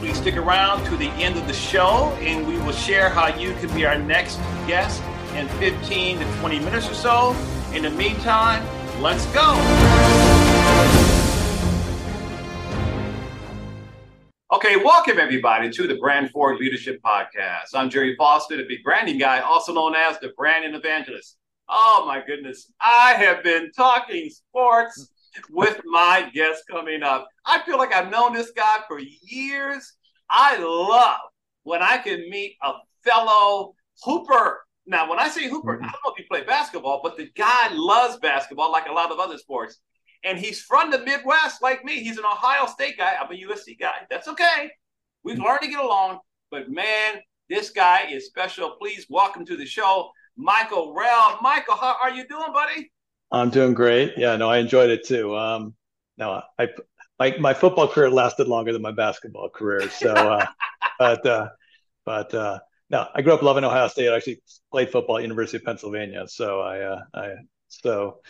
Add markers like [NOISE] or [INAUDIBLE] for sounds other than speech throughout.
Please stick around to the end of the show and we will share how you can be our next guest in 15 to 20 minutes or so. In the meantime, let's go. Okay, welcome everybody to the Brand Forward Leadership Podcast. I'm Gerry Foster, the big branding guy, also known as the branding evangelist. Oh my goodness, I have been talking sports with my guest coming up. I feel like I've known this guy for years. I love when I can meet a fellow hooper. Now, when I say hooper, mm-hmm. I don't know if he played basketball, but the guy loves basketball like a lot of other sports. And he's from the Midwest like me. He's an Ohio State guy. I'm a USC guy. That's okay. We've mm-hmm. learned to get along. But man, this guy is special. Please welcome to the show, Michael Roub. Michael, how are you doing, buddy? I'm doing great. Yeah, no, I enjoyed it too. Um, no, I my my football career lasted longer than my basketball career. So, uh, [LAUGHS] but uh, but uh, no, I grew up loving Ohio State. I actually played football at University of Pennsylvania. So I uh, I so.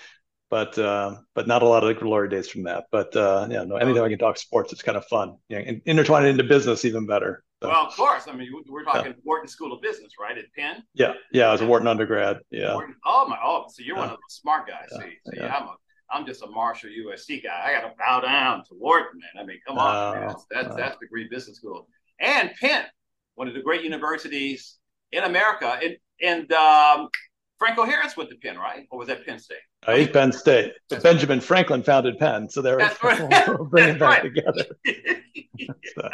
But uh, but not a lot of glory days from that. But uh, yeah, no, anytime I can talk sports, it's kind of fun. Yeah, and intertwine it into business even better. So, well, of course. I mean, we're talking yeah. Wharton School of Business, right? At Penn. Yeah, yeah. I was a Wharton undergrad. Yeah. Wharton, oh my! Oh, so you're yeah. one of the smart guys. Yeah. See, see, I'm a, I'm just a Marshall USC guy. I got to bow down to Wharton, man. I mean, come on, man. That's that's, that's the great business school. And Penn, one of the great universities in America. And and um, Franco Harris went to Penn, right? Or was that Penn State? Uh, he's Penn State. But Benjamin right. Franklin founded Penn, so they're right. [LAUGHS] bringing back right. together. [LAUGHS] so.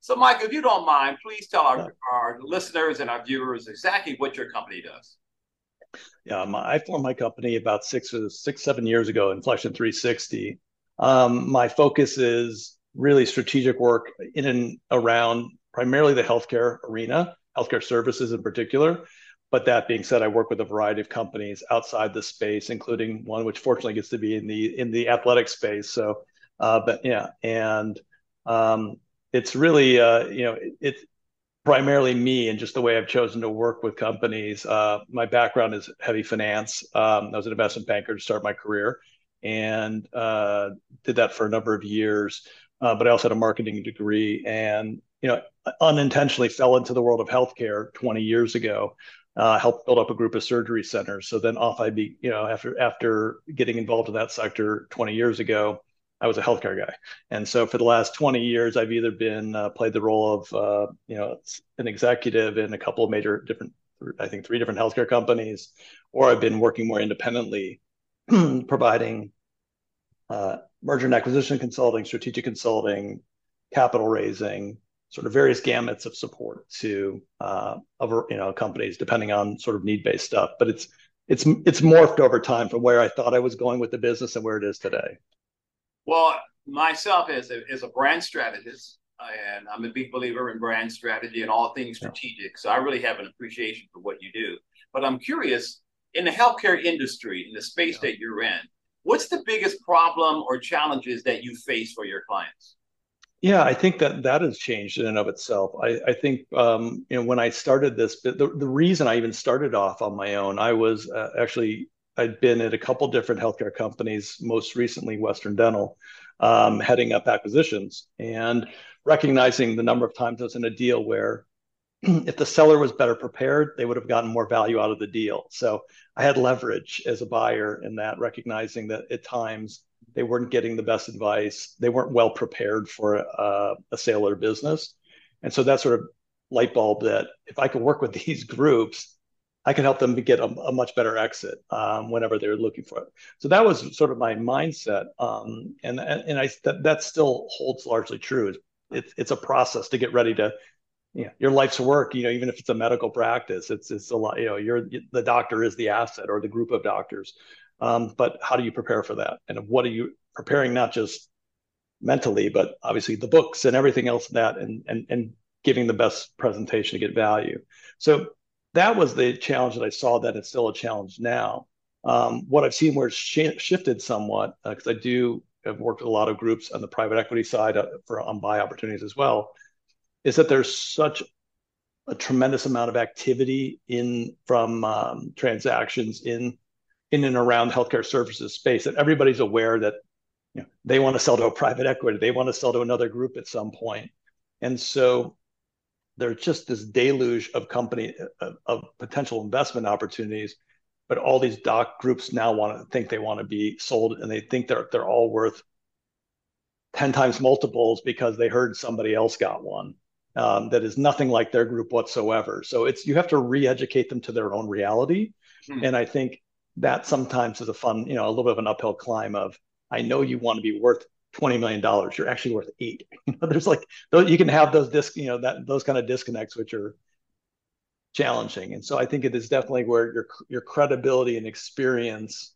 So, Mike, if you don't mind, please tell our, our listeners and our viewers exactly what your company does. Yeah, my, I formed my company about six or six, seven years ago, Inflection 360. Um, my focus is really strategic work in and around primarily the healthcare arena, healthcare services in particular. But that being said, I work with a variety of companies outside the space, including one which fortunately gets to be in the in the athletic space. So, uh, but yeah, and um, it's really uh, you know it, it's primarily me and just the way I've chosen to work with companies. Uh, my background is heavy finance. Um, I was an investment banker to start my career and uh, did that for a number of years. Uh, but I also had a marketing degree and you know unintentionally fell into the world of healthcare 20 years ago. Uh, helped build up a group of surgery centers. So then off I be, you know, after after getting involved in that sector 20 years ago, I was a healthcare guy, and so for the last 20 years, I've either been uh, played the role of uh, you know an executive in a couple of major different, I think three different healthcare companies, or I've been working more independently, [CLEARS THROAT] providing uh, merger and acquisition consulting, strategic consulting, capital raising, sort of various gamuts of support to uh, other you know companies depending on sort of need based stuff. But it's it's it's morphed over time from where I thought I was going with the business and where it is today. Well, myself as a, as a brand strategist, and I'm a big believer in brand strategy and all things strategic. So I really have an appreciation for what you do. But I'm curious in the healthcare industry, in the space yeah. that you're in, what's the biggest problem or challenges that you face for your clients? Yeah, I think that that has changed in and of itself. I, I think um, you know when I started this, the, the reason I even started off on my own, I was uh, actually I'd been at a couple different healthcare companies, most recently Western Dental, um, heading up acquisitions and recognizing the number of times I was in a deal where if the seller was better prepared, they would have gotten more value out of the deal. So I had leverage as a buyer in that, recognizing that at times they weren't getting the best advice, they weren't well prepared for a, a sale or business. And so that sort of light bulb that if I could work with [LAUGHS] these groups, I can help them get a, a much better exit um, whenever they're looking for it. So that was sort of my mindset, um, and and I that, that still holds largely true. It's it's a process to get ready to, you know, your life's work. You know, even if it's a medical practice, it's it's a lot. You know, you're the doctor is the asset or the group of doctors, um, but how do you prepare for that? And what are you preparing? Not just mentally, but obviously the books and everything else that, and and and giving the best presentation to get value. So that was the challenge that I saw. That it's still a challenge now. Um, what I've seen where it's sh- shifted somewhat because uh, I do have worked with a lot of groups on the private equity side uh, for on buy opportunities as well, is that there's such a tremendous amount of activity in from um, transactions in in and around healthcare services space that everybody's aware that you know, they want to sell to a private equity, they want to sell to another group at some point, and so there's just this deluge of company of, of potential investment opportunities but all these doc groups now want to think they want to be sold and they think they're they're all worth 10 times multiples because they heard somebody else got one um, that is nothing like their group whatsoever so it's you have to re-educate them to their own reality hmm. and i think that sometimes is a fun you know a little bit of an uphill climb of i know you want to be worth 20 million dollars you're actually worth eight [LAUGHS] you know there's like those, you can have those disc you know that those kind of disconnects which are challenging. And so I think it is definitely where your your credibility and experience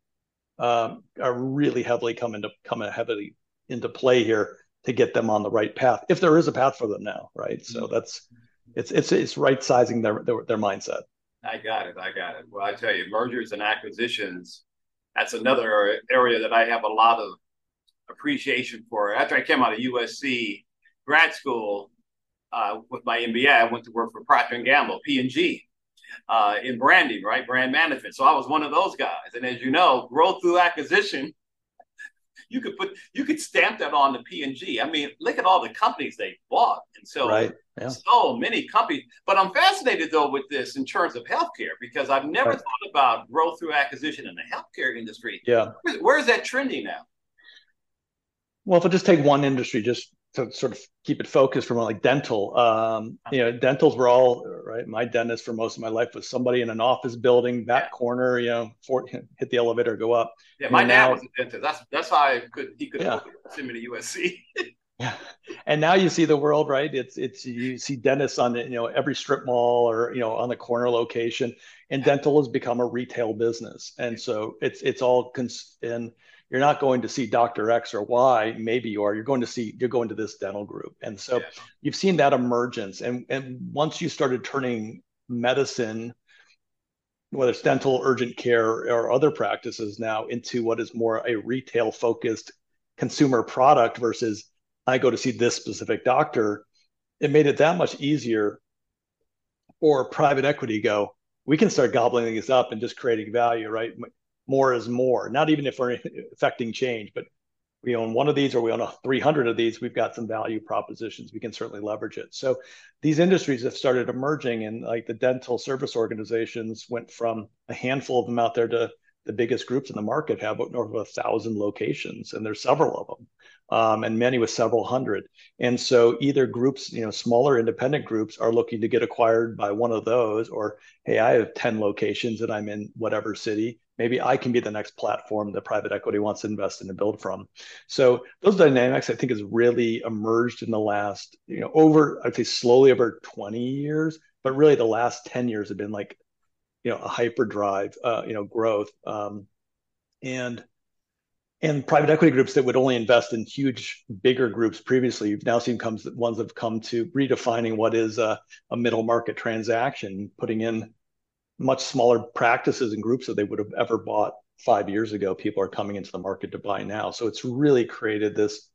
um, are really heavily coming to coming heavily into play here to get them on the right path, if there is a path for them now, right? So mm-hmm. that's it's it's it's right sizing their, their their mindset. I got it. I got it. Well, I tell you, mergers and acquisitions. That's another area that I have a lot of appreciation for. it. After I came out of USC grad school, uh, with my MBA, I went to work for Procter and Gamble, P and G, uh, in branding, right, brand management. So I was one of those guys. And as you know, growth through acquisition, you could put you could stamp that on the P and G. I mean, look at all the companies they bought, and so right. yeah. so many companies. But I'm fascinated though with this in terms of healthcare because I've never right. thought about growth through acquisition in the healthcare industry. Yeah, where, where is that trending now? Well, if I just take one industry, just to sort of keep it focused from like dental um, you know dentals were all right my dentist for most of my life was somebody in an office building back yeah. corner you know for, hit the elevator go up. Yeah my dad was a dentist. That's that's how i could he could yeah. send me to usc yeah. And now you see the world right? It's it's you see dentists on the, you know every strip mall or you know on the corner location and dental has become a retail business. And so it's it's all cons- and you're not going to see Dr. X or Y. Maybe you are. You're going to see, you're going to this dental group. And so yeah. you've seen that emergence. And, and once you started turning medicine, whether it's dental, urgent care, or other practices now, into what is more a retail focused consumer product versus I go to see this specific doctor, it made it that much easier for private equity go, we can start gobbling these up and just creating value, right? More is more. Not even if we're affecting change, but we own one of these or we own a 300 of these, we've got some value propositions. We can certainly leverage it. So these industries have started emerging, and like the dental service organizations went from a handful of them out there to the biggest groups in the market have north of a thousand locations, and there's several of them, um, and many with several hundred. And so either groups, you know, smaller independent groups are looking to get acquired by one of those, or hey, I have 10 locations and I'm in whatever city maybe I can be the next platform that private equity wants to invest in and build from. So those dynamics, I think, has really emerged in the last, you know, over I'd say slowly over 20 years, but really the last 10 years have been like, you know, a hyperdrive, uh, you know, growth, um, and and private equity groups that would only invest in huge, bigger groups previously, you've now seen comes ones that have come to redefining what is a, a middle market transaction, putting in much smaller practices and groups that they would have ever bought five years ago. People are coming into the market to buy now. So it's really created this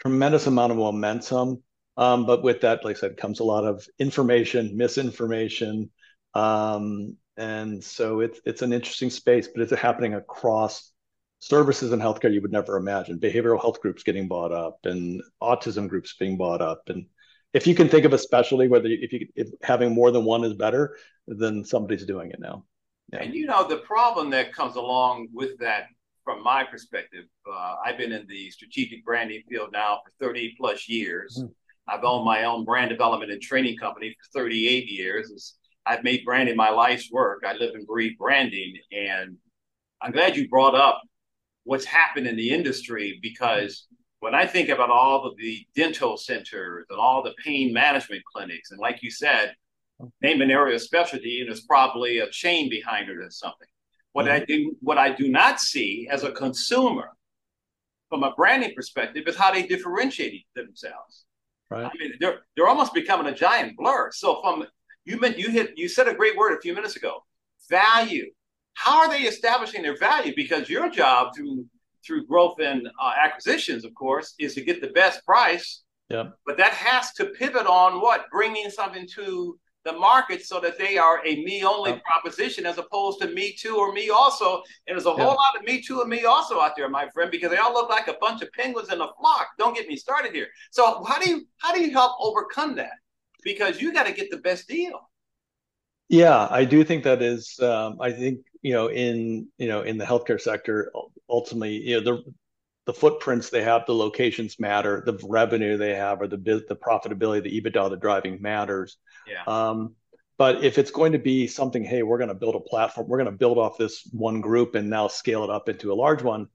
tremendous amount of momentum. Um, but with that, like I said, comes a lot of information, misinformation. Um, and so it's it's an interesting space, but it's happening across services in healthcare you would never imagine. Behavioral health groups getting bought up and autism groups being bought up and if you can think of a specialty, whether if you if having more than one is better, then somebody's doing it now. Yeah. And you know the problem that comes along with that, from my perspective, uh, I've been in the strategic branding field now for 30 plus years. Mm-hmm. I've owned my own brand development and training company for 38 years. I've made branding my life's work. I live and breathe branding, and I'm glad you brought up what's happened in the industry because when I think about all of the dental centers and all the pain management clinics, and like you said, name an area of specialty, and there's probably a chain behind it or something. What mm-hmm. I do, what I do not see as a consumer, from a branding perspective, is how they differentiate themselves. right? I mean, they're they're almost becoming a giant blur. So from you meant you hit you said a great word a few minutes ago. Value. How are they establishing their value? Because your job through through growth and uh, acquisitions, of course, is to get the best price. Yeah. But that has to pivot on what bringing something to the market so that they are a me only proposition as opposed to me too or me also. And there's a whole lot of me too and me also out there, my friend, because they all look like a bunch of penguins in a flock. Don't get me started here. So how do you how do you help overcome that? Because you got to get the best deal. Yeah, I do think that is. Um, I think you know in you know in the healthcare sector, ultimately, you know the the footprints they have, the locations matter, the revenue they have, or the the profitability, the EBITDA, the driving matters. Yeah. Um, but if it's going to be something, hey, we're going to build a platform, we're going to build off this one group and now scale it up into a large one.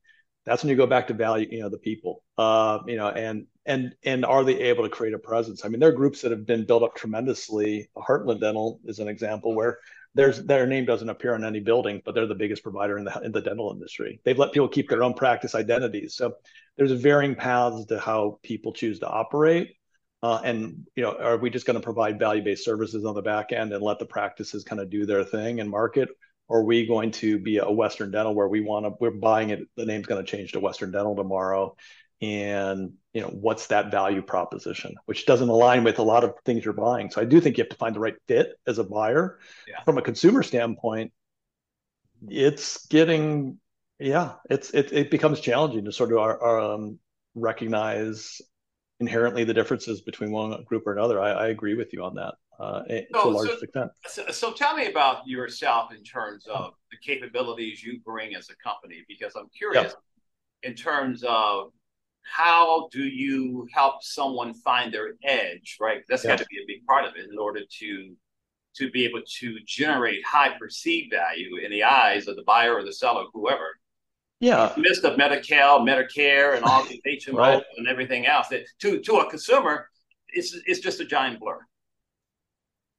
That's when you go back to value, you know, the people, uh, you know, and and and are they able to create a presence? I mean, there are groups that have been built up tremendously. Heartland Dental is an example where there's their name doesn't appear on any building, but they're the biggest provider in the in the dental industry. They've let people keep their own practice identities. So there's varying paths to how people choose to operate. Uh, and you know, are we just going to provide value-based services on the back end and let the practices kind of do their thing and market? Or are we going to be a Western Dental where we want to we're buying it? The name's going to change to Western Dental tomorrow, and you know what's that value proposition which doesn't align with a lot of things you're buying so i do think you have to find the right fit as a buyer yeah. from a consumer standpoint it's getting yeah it's it, it becomes challenging to sort of uh, um, recognize inherently the differences between one group or another i, I agree with you on that uh, so, to a large so, extent so, so tell me about yourself in terms of the capabilities you bring as a company because i'm curious yep. in terms of how do you help someone find their edge right? That's got to be a big part of it in order to to be able to generate high perceived value in the eyes of the buyer or the seller whoever. Yeah. In the midst of medicare medicare and all the hmo [LAUGHS] right. and everything else that to to a consumer it's it's just a giant blur.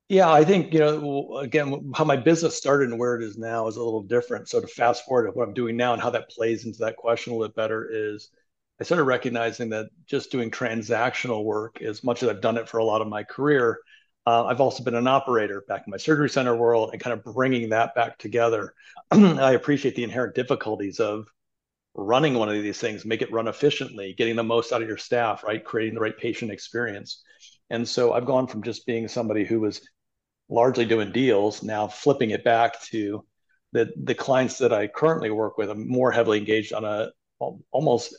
Yeah, I think, you know, again, how my business started and where it is now is a little different. So to fast forward to what I'm doing now and how that plays into that question a little bit better is I started recognizing that just doing transactional work, as much as I've done it for a lot of my career, uh, I've also been an operator back in my surgery center world and kind of bringing that back together. [CLEARS THROAT] I appreciate the inherent difficulties of running one of these things, make it run efficiently, getting the most out of your staff, right? Creating the right patient experience. And so I've gone from just being somebody who was largely doing deals, now flipping it back to the the clients that I currently work with. I'm more heavily engaged on a almost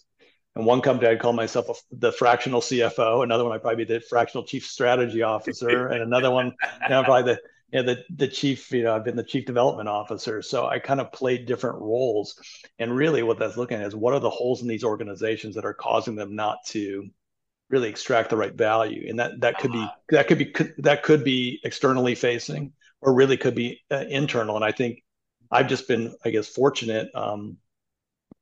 and one company I'd call myself a, the fractional CFO. Another one I'd probably be the fractional chief strategy officer, and another one, you know, probably the you know, the the chief. You know, I've been the chief development officer. So I kind of played different roles, and really what that's looking at is what are the holes in these organizations that are causing them not to really extract the right value, and that that could be that could be that could be externally facing, or really could be uh, internal. And I think I've just been, I guess, fortunate. Um,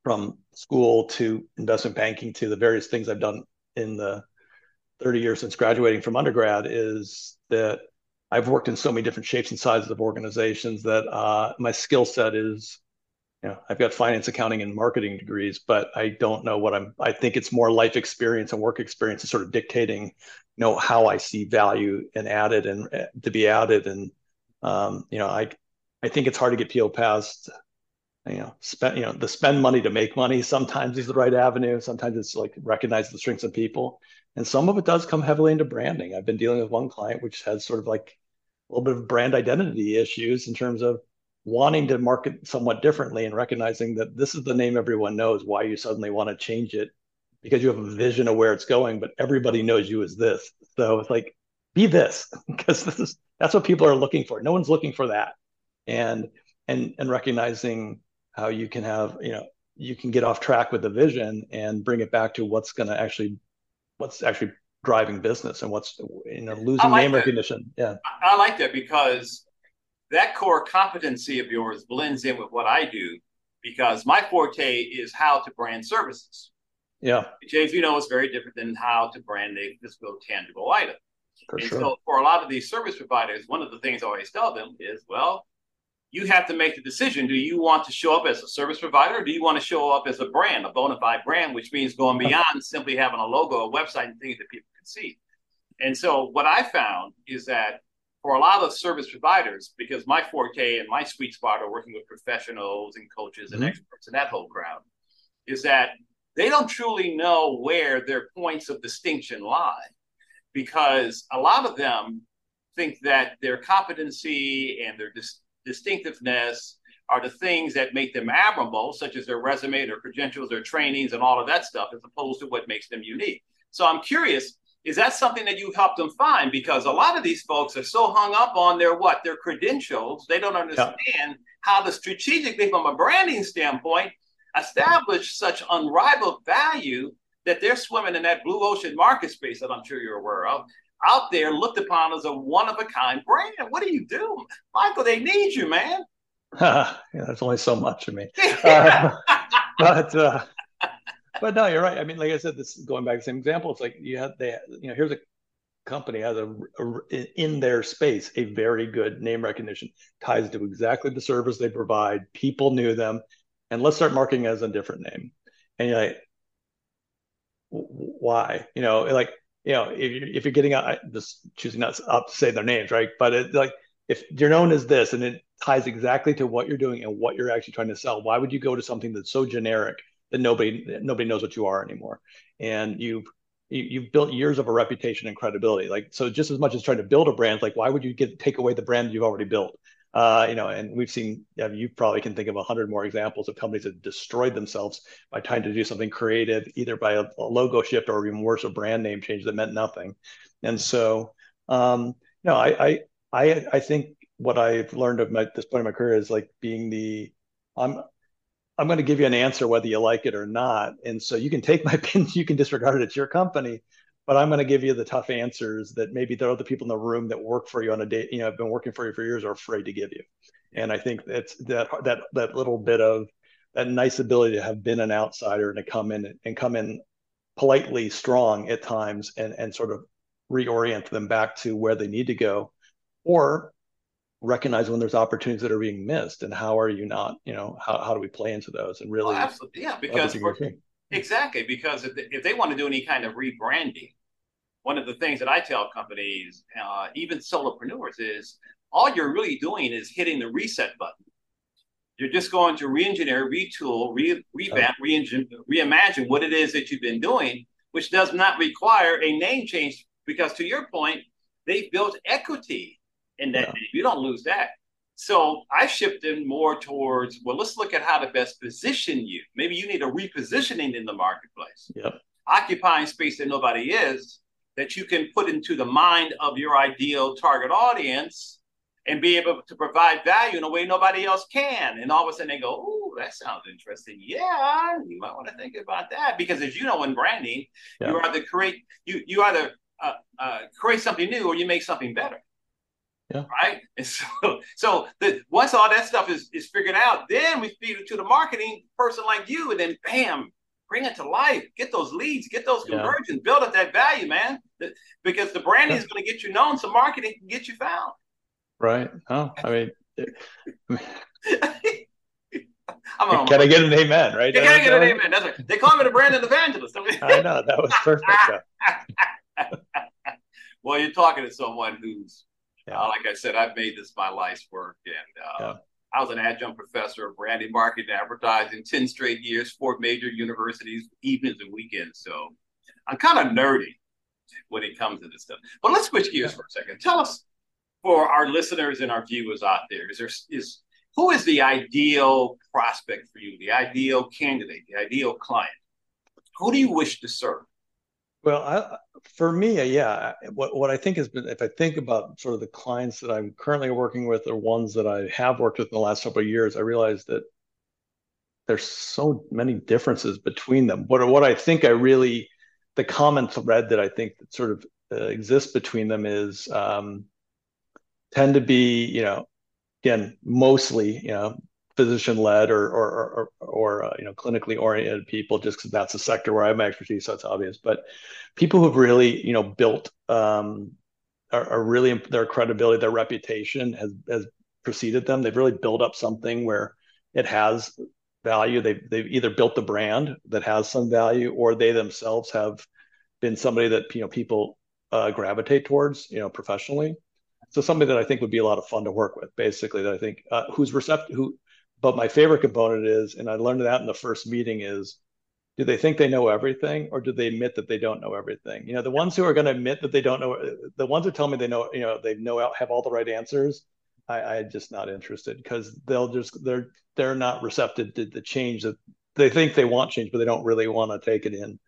from school to investment banking to the various things I've done in the 30 years since graduating from undergrad is that I've worked in so many different shapes and sizes of organizations that uh, my skill set is, you know, I've got finance, accounting, and marketing degrees, but I don't know what I'm. I think it's more life experience and work experience is sort of dictating, you know, how I see value and added and uh, to be added. And um, you know, I I think it's hard to get people past you know spend you know the spend money to make money sometimes is the right avenue. Sometimes it's like recognize the strengths of people. And some of it does come heavily into branding. I've been dealing with one client which has sort of like a little bit of brand identity issues in terms of wanting to market somewhat differently and recognizing that this is the name everyone knows why you suddenly want to change it because you have a vision of where it's going but everybody knows you as this. So it's like be this [LAUGHS] because this is that's what people are looking for. No one's looking for that. And and and recognizing how you can have you know you can get off track with the vision and bring it back to what's going to actually what's actually driving business and what's you know losing like name that. recognition. Yeah. I, like that because that core competency of yours blends in with what i do because my forte is how to brand services. Yeah. James you know it's very different than how to brand a physical tangible item. For and sure. so for a lot of these service providers one of the things i always tell them is well you have to make the decision. Do you want to show up as a service provider or do you want to show up as a brand, a bona fide brand, which means going beyond simply having a logo, a website, and things that people can see? And so what I found is that for a lot of service providers, because my 4K and my sweet spot are working with professionals and coaches and mm-hmm. experts and that whole crowd, is that they don't truly know where their points of distinction lie because a lot of them think that their competency and their dis- distinctiveness are the things that make them admirable, such as their resume, their credentials, their trainings, and all of that stuff, as opposed to what makes them unique. So I'm curious, is that something that you helped them find? Because a lot of these folks are so hung up on their what, their credentials, they don't understand yeah. how to strategically, from a branding standpoint, establish such unrivaled value that they're swimming in that blue ocean market space that I'm sure you're aware of, out there looked upon as a one of a kind brand. What do you do, Michael? They need you, man. [LAUGHS] [LAUGHS] yeah, there's only so much of me, uh, [LAUGHS] but uh, but no, you're right. I mean, like I said, this going back to the same example. It's like you have they, you know, here's a company has a, a, in their space a very good name recognition ties to exactly the service they provide. People knew them, and let's start marketing as a different name. And you're like, why? You know, like you know, if you're, if you're getting uh, out, just choosing not to say their names, right? But it, like if you're known as this and it ties exactly to what you're doing and what you're actually trying to sell, why would you go to something that's so generic that nobody nobody knows what you are anymore? And you've you, have built years of a reputation and credibility. Like so, just as much as trying to build a brand, like why would you get take away the brand you've already built? Uh, you know, and we've seen, you probably can think of a hundred more examples of companies that destroyed themselves by trying to do something creative, either by a, a logo shift or even worse, a brand name change that meant nothing. And so, um, no, I, I, I, I think what I've learned at my, this point in my career is like being the, I'm, I'm going to give you an answer whether you like it or not. And so you can take my [LAUGHS] opinion, you can disregard it. It's your company, but I'm going to give you the tough answers that maybe the other people in the room that work for you on a day, you know, have been working for you for years are afraid to give you. And I think that's that that that little bit of that nice ability to have been an outsider and to come in and come in politely strong at times and and sort of reorient them back to where they need to go, or recognize when there's opportunities that are being missed and how are you not, you know, how, how do we play into those and really oh, absolutely yeah because Exactly, because if they, if they want to do any kind of rebranding, one of the things that I tell companies, uh, even solopreneurs, is all you're really doing is hitting the reset button. You're just going to re-engineer, retool, re- revamp, re-engine, reimagine what it is that you've been doing, which does not require a name change. Because to your point, they built equity in that yeah. name. You don't lose that. So I shifted more towards, well, let's look at how to best position you. Maybe you need a repositioning in the marketplace. Yep. Occupying space that nobody is, that you can put into the mind of your ideal target audience and be able to provide value in a way nobody else can. And all of a sudden they go, oh, that sounds interesting. Yeah, you might want to think about that. Because as you know, in branding, yeah. you either create you you either uh, uh, create something new or you make something better. Yeah. Right. [LAUGHS] And so, so the, once all that stuff is, is figured out, then we feed it to the marketing person like you, and then bam, bring it to life. Get those leads, get those conversions, yeah. build up that value, man. because the branding yeah. is going to get you known, so marketing can get you found. Right. Oh, I mean. [LAUGHS] I'm can I get an amen? Right? can I get an amen? That's right. They call me the Brandon evangelist. [LAUGHS] I know that was perfect. well, you're talking to someone who's yeah. Uh, like I said, I've made this my life's work, and uh, yeah. I was an adjunct professor of branding, marketing, and advertising, ten straight years, four major universities, evenings and weekends. So I'm kind of nerdy when it comes to this stuff. But let's switch gears yeah. for a second. Tell us, for our listeners and our viewers out there, is there is who is the ideal prospect for you, the ideal candidate, the ideal client? Who do you wish to serve? Well, I, for me, uh, yeah, what, what I think has been, if I think about sort of the clients that I'm currently working with or ones that I have worked with in the last couple of years, I realize that there's so many differences between them. But what I think I really, the common thread that I think that sort of uh, exists between them is um, tend to be, you know, again, mostly, you know, physician led or or or, or uh, you know clinically oriented people just because that's a sector where I have my expertise so it's obvious but people who've really you know built um, are, are, really their credibility their reputation has has preceded them they've really built up something where it has value they've, they've either built the brand that has some value or they themselves have been somebody that you know people uh, gravitate towards, you know, professionally. So somebody that I think would be a lot of fun to work with, basically, that I think uh, who's receptive, who. But my favorite component is, and I learned that in the first meeting, is do they think they know everything or do they admit that they don't know everything? You know the ones who are going to admit that they don't know the ones who tell me they know you know they know have all the right answers i i just not interested because they'll just they're they're not receptive to the change that they think they want change but they don't really want to take it in.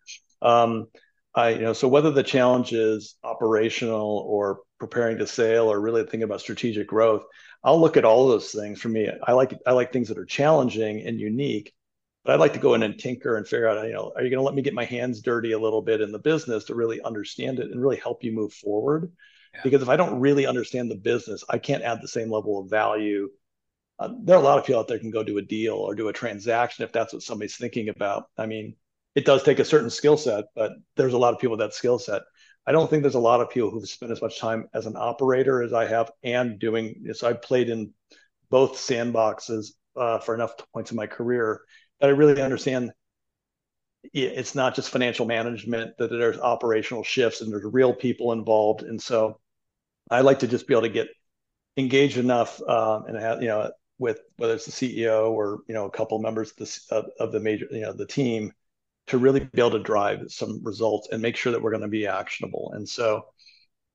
Um i you know so whether the challenge is operational or preparing to sail or really thinking about strategic growth i'll look at all those things for me i like i like things that are challenging and unique but I'd like to go in and tinker and figure out, you know, are you going to let me get my hands dirty a little bit in the business to really understand it and really help you move forward? Yeah. Because if I don't really understand the business, I can't add the same level of value. Uh, there are a lot of people out there can go do a deal or do a transaction if that's what somebody's thinking about. I mean, it does take a certain skill set, but there's a lot of people with that skill set. I don't think there's a lot of people who've spent as much time as an operator as I have and doing. So I've played in both sandboxes uh, for enough points in my career that I really understand it's not just financial management, that there's operational shifts and there's real people involved. And so I like to just be able to get engaged enough um, and have, you know, with whether it's the CEO or, you know, a couple members of the, of the major, you know, the team to really be able to drive some results and make sure that we're going to be actionable. And so,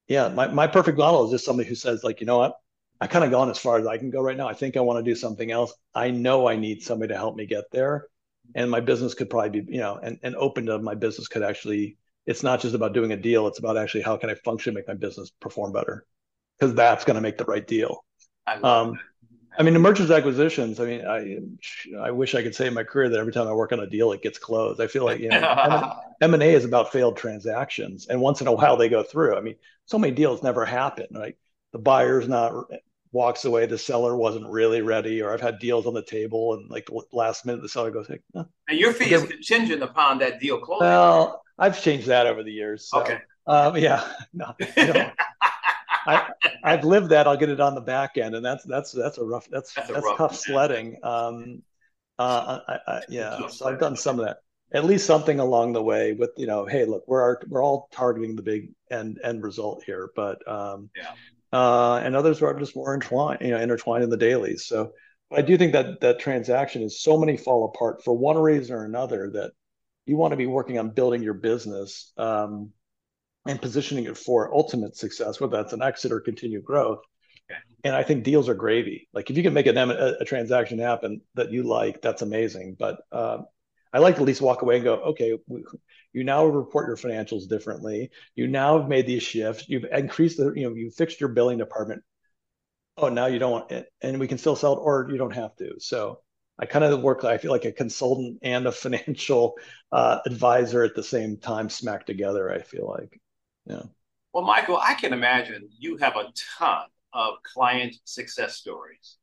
yeah, my, my perfect model is just somebody who says like, you know what, I kind of gone as far as I can go right now. I think I want to do something else. I know I need somebody to help me get there. And my business could probably be, you know, and, and open to my business could actually, it's not just about doing a deal. It's about actually how can I function, make my business perform better? Because that's going to make the right deal. Um, I mean, the mergers acquisitions. I mean, I I wish I could say in my career that every time I work on a deal, it gets closed. I feel like you know, [LAUGHS] M and A is about failed transactions, and once in a while they go through. I mean, so many deals never happen. Right? The buyer's not walks away, the seller wasn't really ready, or I've had deals on the table and like last minute the seller goes, like, no. And your fee is contingent upon that deal closing. Well, I've changed that over the years. So, okay. Um, yeah. [LAUGHS] No, I, I've lived that. I'll get it on the back end, and that's that's that's a rough. That's that's, that's rough tough sledding. Um, uh, I, I, yeah. So I've done some of that. At least something along the way with you know, hey, look, we're our, we're all targeting the big end end result here, but um, yeah uh, and others are just more entwined, you know, intertwined in the dailies. So I do think that that transaction is so many fall apart for one reason or another that you want to be working on building your business um, and positioning it for ultimate success, whether that's an exit or continued growth. And I think deals are gravy. Like if you can make a, a, transaction happen that you like, that's amazing. But uh, I like to at least walk away and go, okay, you now report your financials differently. You now have made these shifts. You've increased the, you know, you fixed your billing department. Oh, now you don't want it, and we can still sell it, or you don't have to. So I kind of work. I feel like a consultant and a [LAUGHS] financial uh, advisor at the same time, smacked together. I feel like, yeah. Well, Michael, I can imagine you have a ton of client success stories.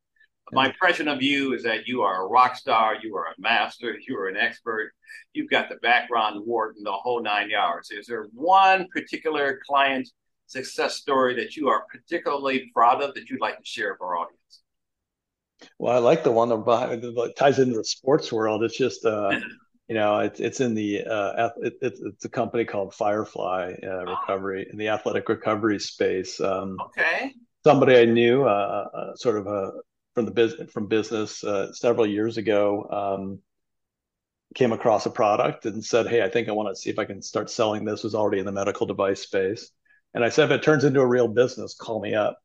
My impression of you is that you are a rock star, you are a master, you are an expert, you've got the background, Wharton, the whole nine yards. Is there one particular client success story that you are particularly proud of that you'd like to share with our audience? Well, I like the one that ties into the sports world. It's just, uh, [LAUGHS] you know, it's it's in the uh, it, it's it's a company called Firefly uh, oh. Recovery in the athletic recovery space. Um, okay. Somebody I knew, uh, uh sort of a from the business from business uh, several years ago um, came across a product and said, "Hey, I think I want to see if I can start selling this." Was already in the medical device space, and I said, "If it turns into a real business, call me up."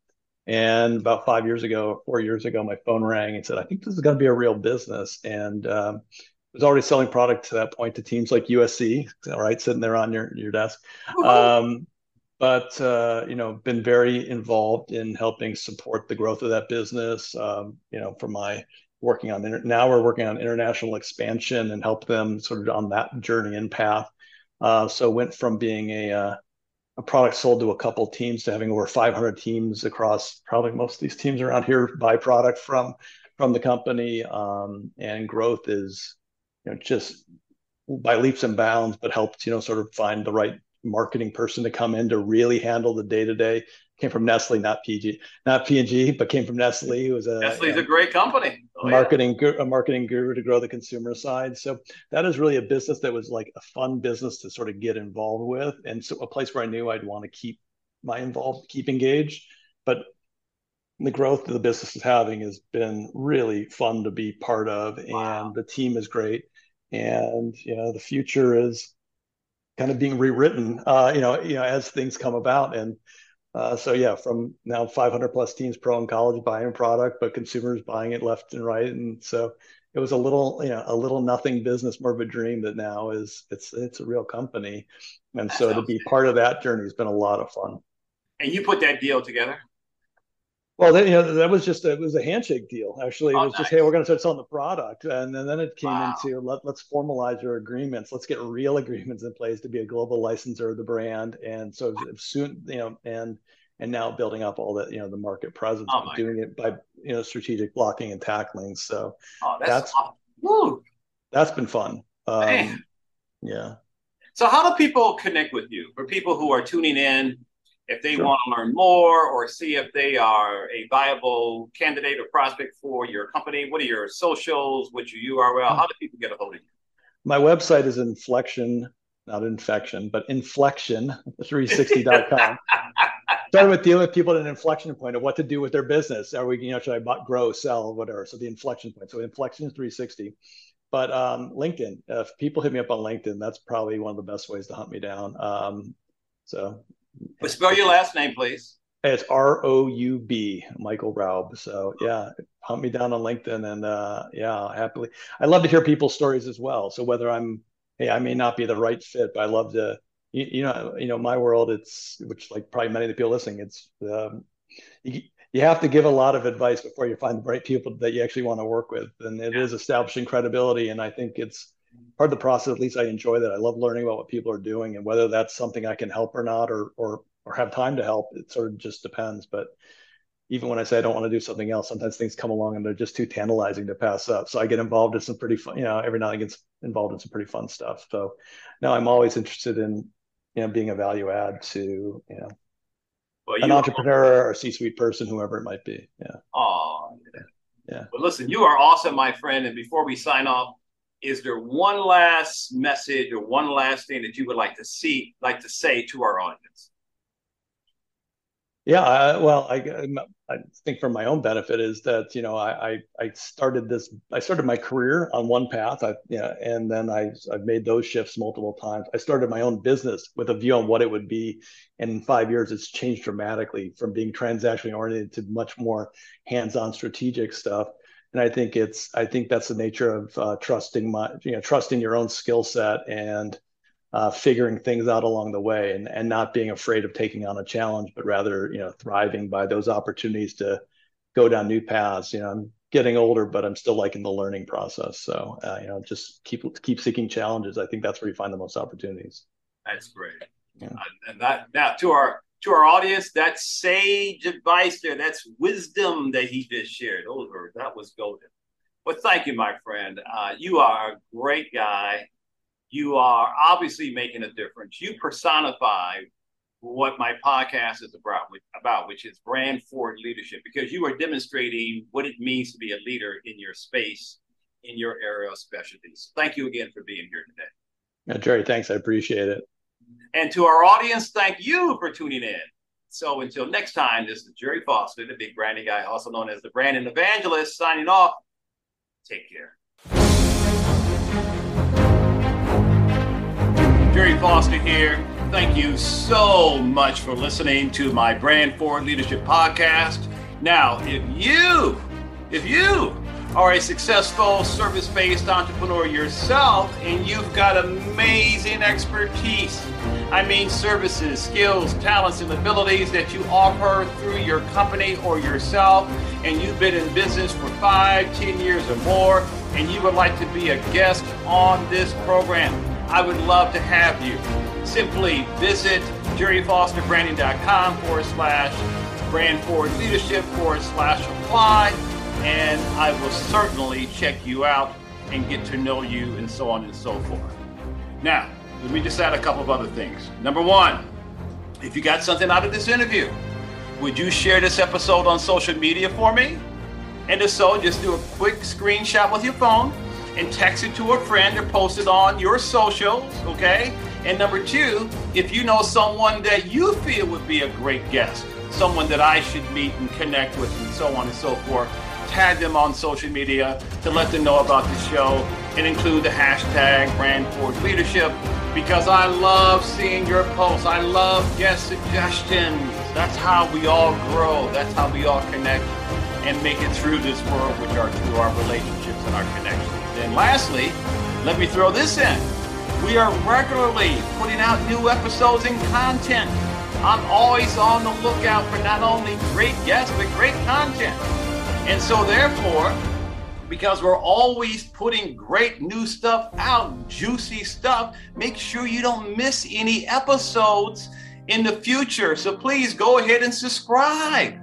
And about five years ago, four years ago, my phone rang and said, "I think this is going to be a real business." And um, was already selling product to that point to teams like USC, all right, sitting there on your your desk. Um, but uh, you know, been very involved in helping support the growth of that business. Um, you know, for my working on inter- now we're working on international expansion and help them sort of on that journey and path. Uh, so went from being a uh, a product sold to a couple teams to having over 500 teams across probably most of these teams around here buy product from from the company um, and growth is you know just by leaps and bounds but helped you know sort of find the right marketing person to come in to really handle the day to day came from Nestle, not PG, not P&G, but came from Nestle. It was a Nestle's a great company. Oh, marketing yeah. a marketing guru to grow the consumer side. So that is really a business that was like a fun business to sort of get involved with, and so a place where I knew I'd want to keep my involved, keep engaged. But the growth that the business is having has been really fun to be part of, wow. and the team is great, and you know the future is kind of being rewritten, uh, you know, you know as things come about, and uh, so yeah, from now 500 plus teams pro and college buying product, but consumers buying it left and right, and so it was a little, you know, a little nothing business, more of a dream that now is it's it's a real company, and so to be part of that journey has been a lot of fun. And you put that deal together. Well, that, you know, that was just a, it was a handshake deal. Actually, it oh, was nice. just hey, we're going to start selling the product, and then, then it came wow. into let, let's formalize your agreements. Let's get real agreements in place to be a global licensor of the brand. And so soon, you know, and and now building up all the you know the market presence, oh, doing God. it by you know strategic blocking and tackling. So oh, that's that's, awesome. that's been fun. Um, yeah. So how do people connect with you? For people who are tuning in if they sure. want to learn more or see if they are a viable candidate or prospect for your company, what are your socials? What's your URL? How do people get a hold of you? My website is inflection, not infection, but inflection360.com. [LAUGHS] Started with dealing with people at an inflection point of what to do with their business. Are we, you know, should I grow, sell, whatever? So the inflection point. So inflection 360. But um, LinkedIn, if people hit me up on LinkedIn, that's probably one of the best ways to hunt me down. Um, so but spell your last name, please. It's R O U B, Michael Roub. So yeah, hunt me down on LinkedIn, and uh, yeah, happily. I love to hear people's stories as well. So whether I'm, hey, I may not be the right fit, but I love to, you, you know, you know, my world, it's which like probably many of the people listening, it's um, you, you have to give a lot of advice before you find the right people that you actually want to work with, and it yeah. is establishing credibility. And I think it's part of the process at least i enjoy that. I love learning about what people are doing and whether that's something i can help or not or or or have time to help. It sort of just depends. But even when i say i don't want to do something else sometimes things come along and they're just too tantalizing to pass up. So i get involved in some pretty fun you know every now and again involved in some pretty fun stuff. So now i'm always interested in you know being a value add to you know well, an entrepreneur or a c-suite person whoever it might be. Yeah. Oh yeah. well listen you are awesome my friend. And before we sign off is there one last message or one last thing that you would like to see, like to say to our audience? Yeah, I, well, I, um, I think for my own benefit is that you know I, I, I started this I started my career on one path I yeah and then I I've made those shifts multiple times. I started my own business with a view on what it would be, and in five years it's changed dramatically from being transactionally oriented to much more hands-on strategic stuff and I think it's I think that's the nature of uh, trusting my you know trusting your own skill set and uh, figuring things out along the way and and not being afraid of taking on a challenge, but rather you know thriving by those opportunities to go down new paths. You know, I'm getting older, but I'm still liking the learning process. So uh, you know, just keep keep seeking challenges. I think that's where you find the most opportunities. That's great. Yeah. and that now to our to our audience, that's sage advice there. That's wisdom that he just shared. Those were that was golden. But thank you, my friend. Uh, you are a great guy. You are obviously making a difference. You personify what my podcast is about, about which is brand forward leadership, because you are demonstrating what it means to be a leader in your space, in your area of specialties. Thank you again for being here today. Yeah, Gerry, thanks. I appreciate it. And to our audience, thank you for tuning in. So until next time, this is Gerry Foster, the big branding guy, also known as the branding evangelist, signing off. Take care. Gerry Foster here. Thank you so much for listening to my Brand Forward Leadership podcast. Now, if you, if you are a successful service based entrepreneur yourself and you've got amazing expertise. I mean, services, skills, talents, and abilities that you offer through your company or yourself, and you've been in business for five, ten years or more, and you would like to be a guest on this program. I would love to have you. Simply visit gerryfosterbranding.com forward slash brand forward leadership forward slash apply and I will certainly check you out and get to know you and so on and so forth. Now, let me just add a couple of other things. Number one, if you got something out of this interview, would you share this episode on social media for me? And if so, just do a quick screenshot with your phone and text it to a friend or post it on your socials, okay? And number two, if you know someone that you feel would be a great guest, someone that I should meet and connect with, and so on and so forth, tag them on social media to let them know about the show and include the hashtag Brand Forge Leadership because I love seeing your posts. I love guest suggestions. That's how we all grow. That's how we all connect and make it through this world, which are through our relationships and our connections. And lastly, let me throw this in. We are regularly putting out new episodes and content. I'm always on the lookout for not only great guests, but great content. And so, therefore, because we're always putting great new stuff out, juicy stuff, make sure you don't miss any episodes in the future. So, please go ahead and subscribe.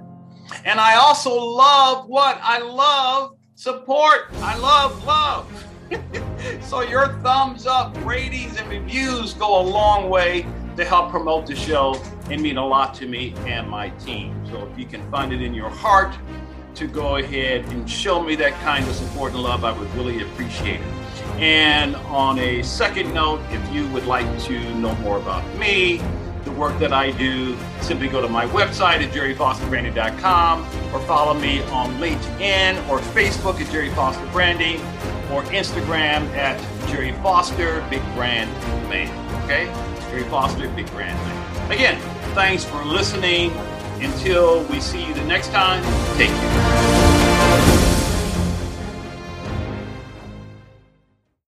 And I also love what? I love support. I love love. [LAUGHS] so your thumbs up, ratings, and reviews go a long way to help promote the show and mean a lot to me and my team. So if you can find it in your heart to go ahead and show me that kind of support and love, I would really appreciate it. And on a second note, if you would like to know more about me, the work that I do, simply go to my website at gerryfosterbranding.com or follow me on LinkedIn or Facebook at Gerry Foster Branding or Instagram at Gerry Foster Big Brand Man. Okay? Gerry Foster Big Brand Man. Again, thanks for listening. Until we see you the next time, take care.